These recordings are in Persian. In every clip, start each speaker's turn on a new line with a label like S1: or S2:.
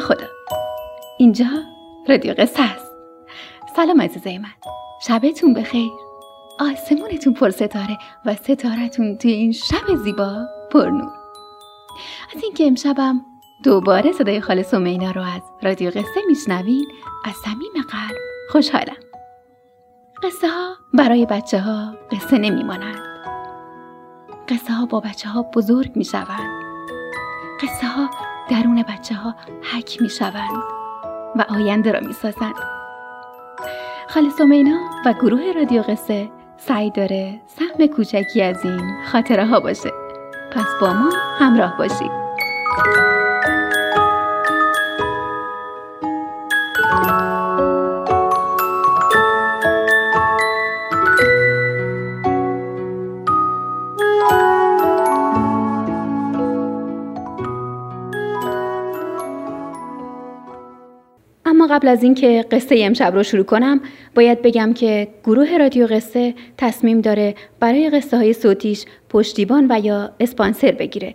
S1: خدا. اینجا رادیو قصه است. سلام عزیزای من. شبتون بخیر. آسمونتون پر ستاره و ستارتون توی این شب زیبا پر نور. از اینکه امشبم دوباره صدای خاله سمینا رو از رادیو قصه میشنوین از صمیم قلب خوشحالم. قصه ها برای بچه ها قصه نمیمانند. قصه ها با بچه ها بزرگ می شوند قصه ها درون بچه ها حک می شوند و آینده را می سازند خاله سمینا و گروه رادیو قصه سعی داره سهم کوچکی از این خاطره ها باشه. پس با ما همراه باشید. قبل از اینکه قصه امشب رو شروع کنم باید بگم که گروه رادیو قصه تصمیم داره برای قصه های صوتیش پشتیبان و یا اسپانسر بگیره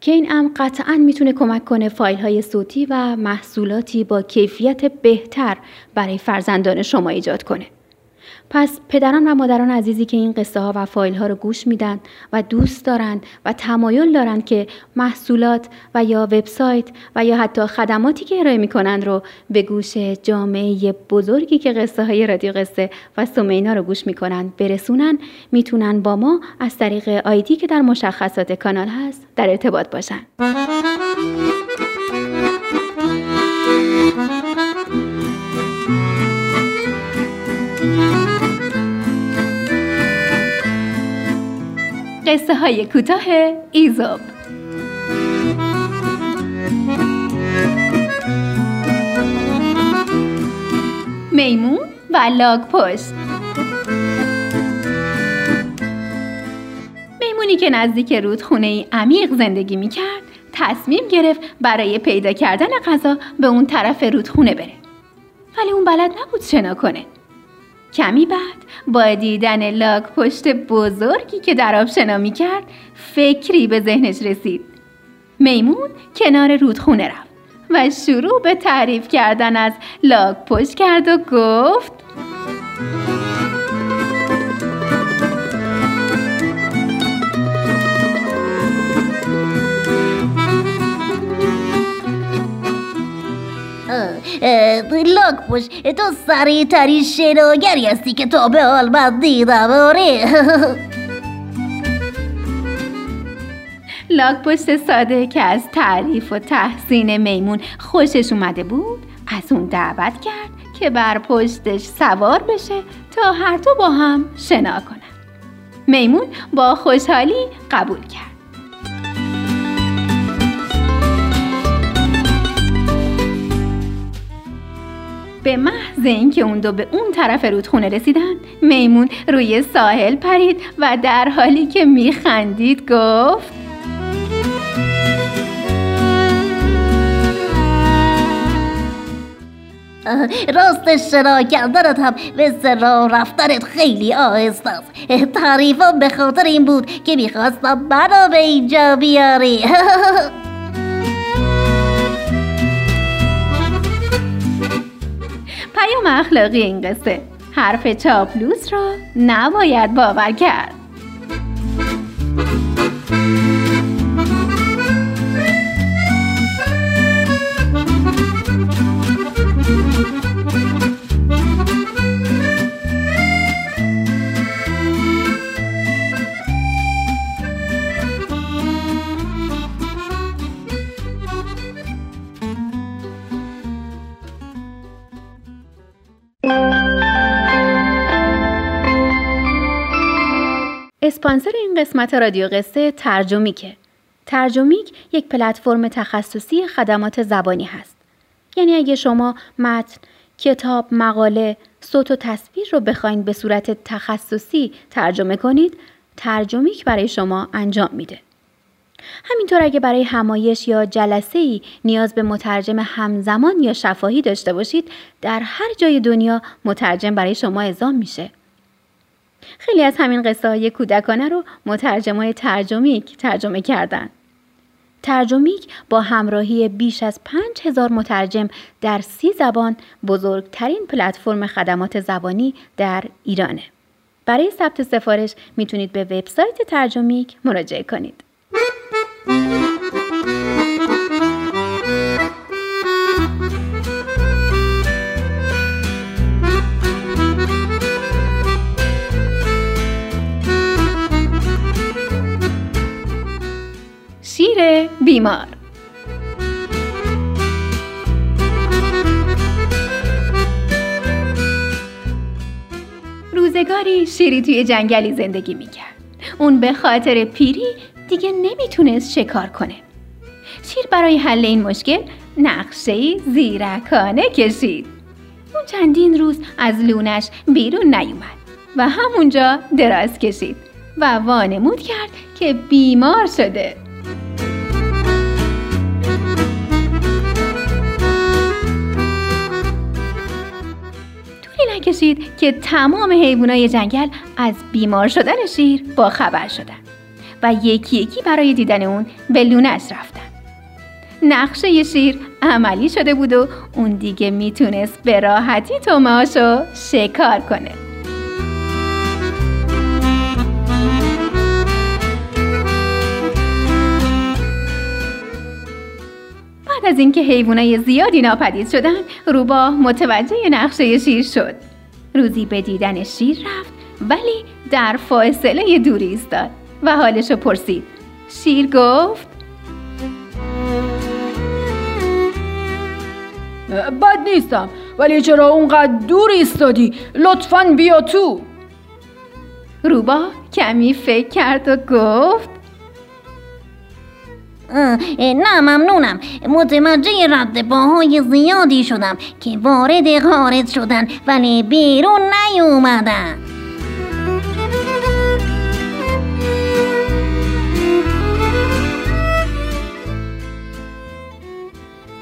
S1: که این امر قطعا می‌تونه کمک کنه فایل های صوتی و محصولاتی با کیفیت بهتر برای فرزندان شما ایجاد کنه. پس پدران و مادران عزیزی که این قصه ها و فایل ها رو گوش میدن و دوست دارند و تمایل دارند که محصولات و یا وبسایت و یا حتی خدماتی که ارائه می‌کنند رو به گوش جامعه بزرگی که قصه های رادیو قصه و سمینا رو گوش می‌کنند برسونن می‌تونن با ما از طریق آیدی که در مشخصات کانال هست در ارتباط باشن. قصه های کوتاه ایزوب. میمون و لاگ پشت. میمونی که نزدیک رودخونه ای عمیق زندگی می‌کرد تصمیم گرفت برای پیدا کردن غذا به اون طرف رودخونه بره. ولی اون بلد نبود شنا کنه. کمی بعد با دیدن لاک پشت بزرگی که در آب شنا می کرد فکری به ذهنش رسید. میمون کنار رودخونه رفت و شروع به تعریف کردن از لاک پشت کرد و گفت
S2: لاک پشت تو سریع تری شناگری هستی که تا به حال من دیدم آره.
S1: لاک پشت ساده که از تعریف و تحسین میمون خوشش اومده بود از اون دعوت کرد که بر پشتش سوار بشه تا هر دو با هم شنا کنن. میمون با خوشحالی قبول کرد. به محض اینکه اون دو به اون طرف رودخونه رسیدن میمون روی ساحل پرید و در حالی که میخندید گفت
S2: راست شنا کردنت هم مثل راه رفتنت خیلی آهست است. تعریفم به خاطر این بود که می‌خواستم منو به اینجا بیاری.
S1: پیام اخلاقی این قصه. حرف چاپلوس را نباید باور کرد. اسپانسر این قسمت رادیو قصه ترجمیکه. ترجمیک یک پلتفرم تخصصی خدمات زبانی هست. یعنی اگه شما متن، کتاب، مقاله، صوت و تصویر رو بخواین به صورت تخصصی ترجمه کنید، ترجمیک برای شما انجام میده. همینطور اگه برای همایش یا جلسه ای نیاز به مترجم همزمان یا شفاهی داشته باشید در هر جای دنیا مترجم برای شما اعزام میشه. خیلی از همین قصه های کودکانه رو مترجم های ترجمیک ترجمه کردن. ترجمیک با همراهی بیش از 5000 مترجم در سی زبان بزرگترین پلتفرم خدمات زبانی در ایرانه. برای ثبت سفارش می‌تونید به وبسایت ترجمیک مراجعه کنید. بیمار. روزگاری شیری توی جنگلی زندگی می‌کرد. اون به خاطر پیری دیگه نمی‌تونست شکار کنه. شیر برای حل این مشکل نقشه زیرکانه کشید. اون چندین روز از لونش بیرون نیومد و همونجا دراز کشید و وانمود کرد که بیمار شده. نکشید که تمام حیوانای جنگل از بیمار شدن شیر با خبر شدن و یکی یکی برای دیدن اون به لونش رفتن. نقشه شیر عملی شده بود و اون دیگه می‌تونست به راحتی تومهاشو شکار کنه. بعد از اینکه حیوانای زیادی ناپدید شدن روبا متوجه نقشه شیر شد. روزی به دیدن شیر رفت ولی در فاصله دوری ایستاد و حالشو پرسید. شیر گفت
S3: بد نیستم ولی چرا اونقدر دور ایستادی؟ لطفا بیا تو.
S1: روبا کمی فکر کرد و گفت
S2: نه ممنونم. متوجه رد باهای زیادی شدم که وارد خارج شدن ولی بیرون نیومدن.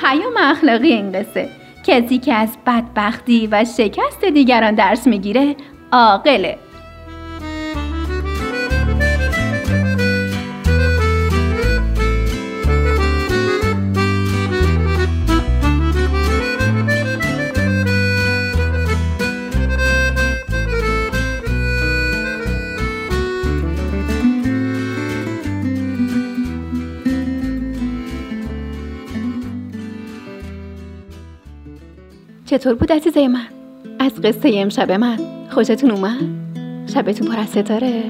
S1: پیام اخلاقی این قصه کسی که از بدبختی و شکست دیگران درس می‌گیره عاقله. چطور بود عزیزه من؟ از قصه امشب من خوشتون اومد؟ شبتون پر از ستاره؟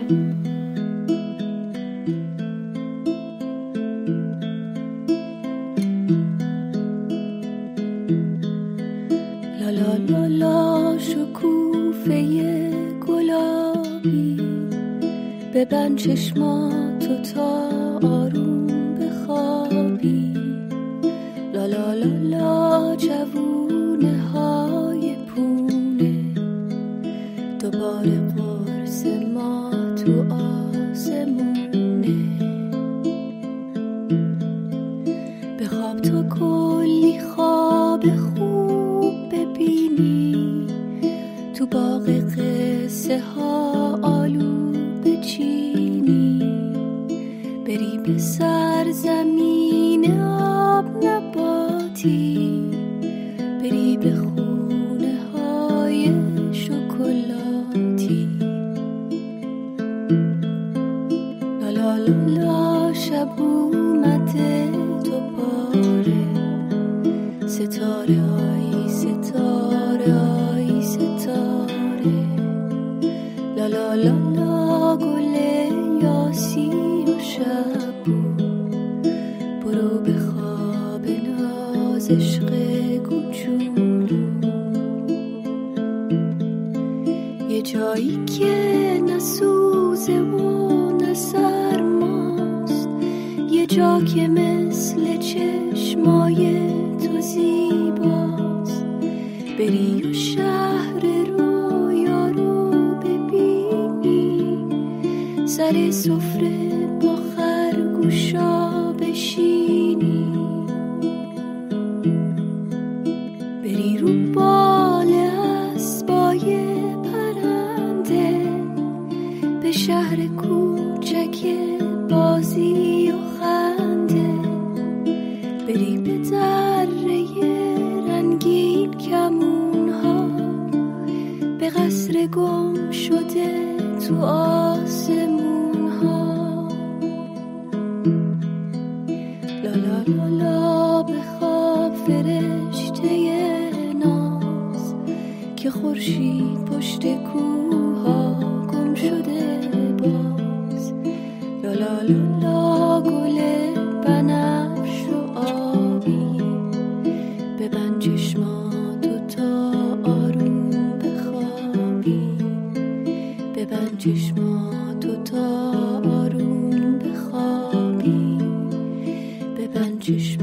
S4: لا لا لا لا شکوفه گلابی ببند چشماتو تا ها آلو بچینی بری به سرزمین آب نباتی. بری به خونه های شکلاتی. لا لا لا شب اومده دوباره. ستاره آی لا لا لا لا گل یاسی و شب برو به خواب ناز عشق جایی که نسوزه و نسرماست یه جا که مثل چشمای تو زیباست. بری سر سفره با خرگوشا بشینی. بری رو بال اسبای پرنده به شهر کوچک بازی و خنده. بری به دره رنگین کمون ها به قصر گم شده تو که خورشید پشت کوها گم شده باز. لا لا لا لا گل بنفش و آبی. ببند چشماتو تا آروم بخوابی. ببند چشماتو تا آروم بخوابی. ببند چشماتو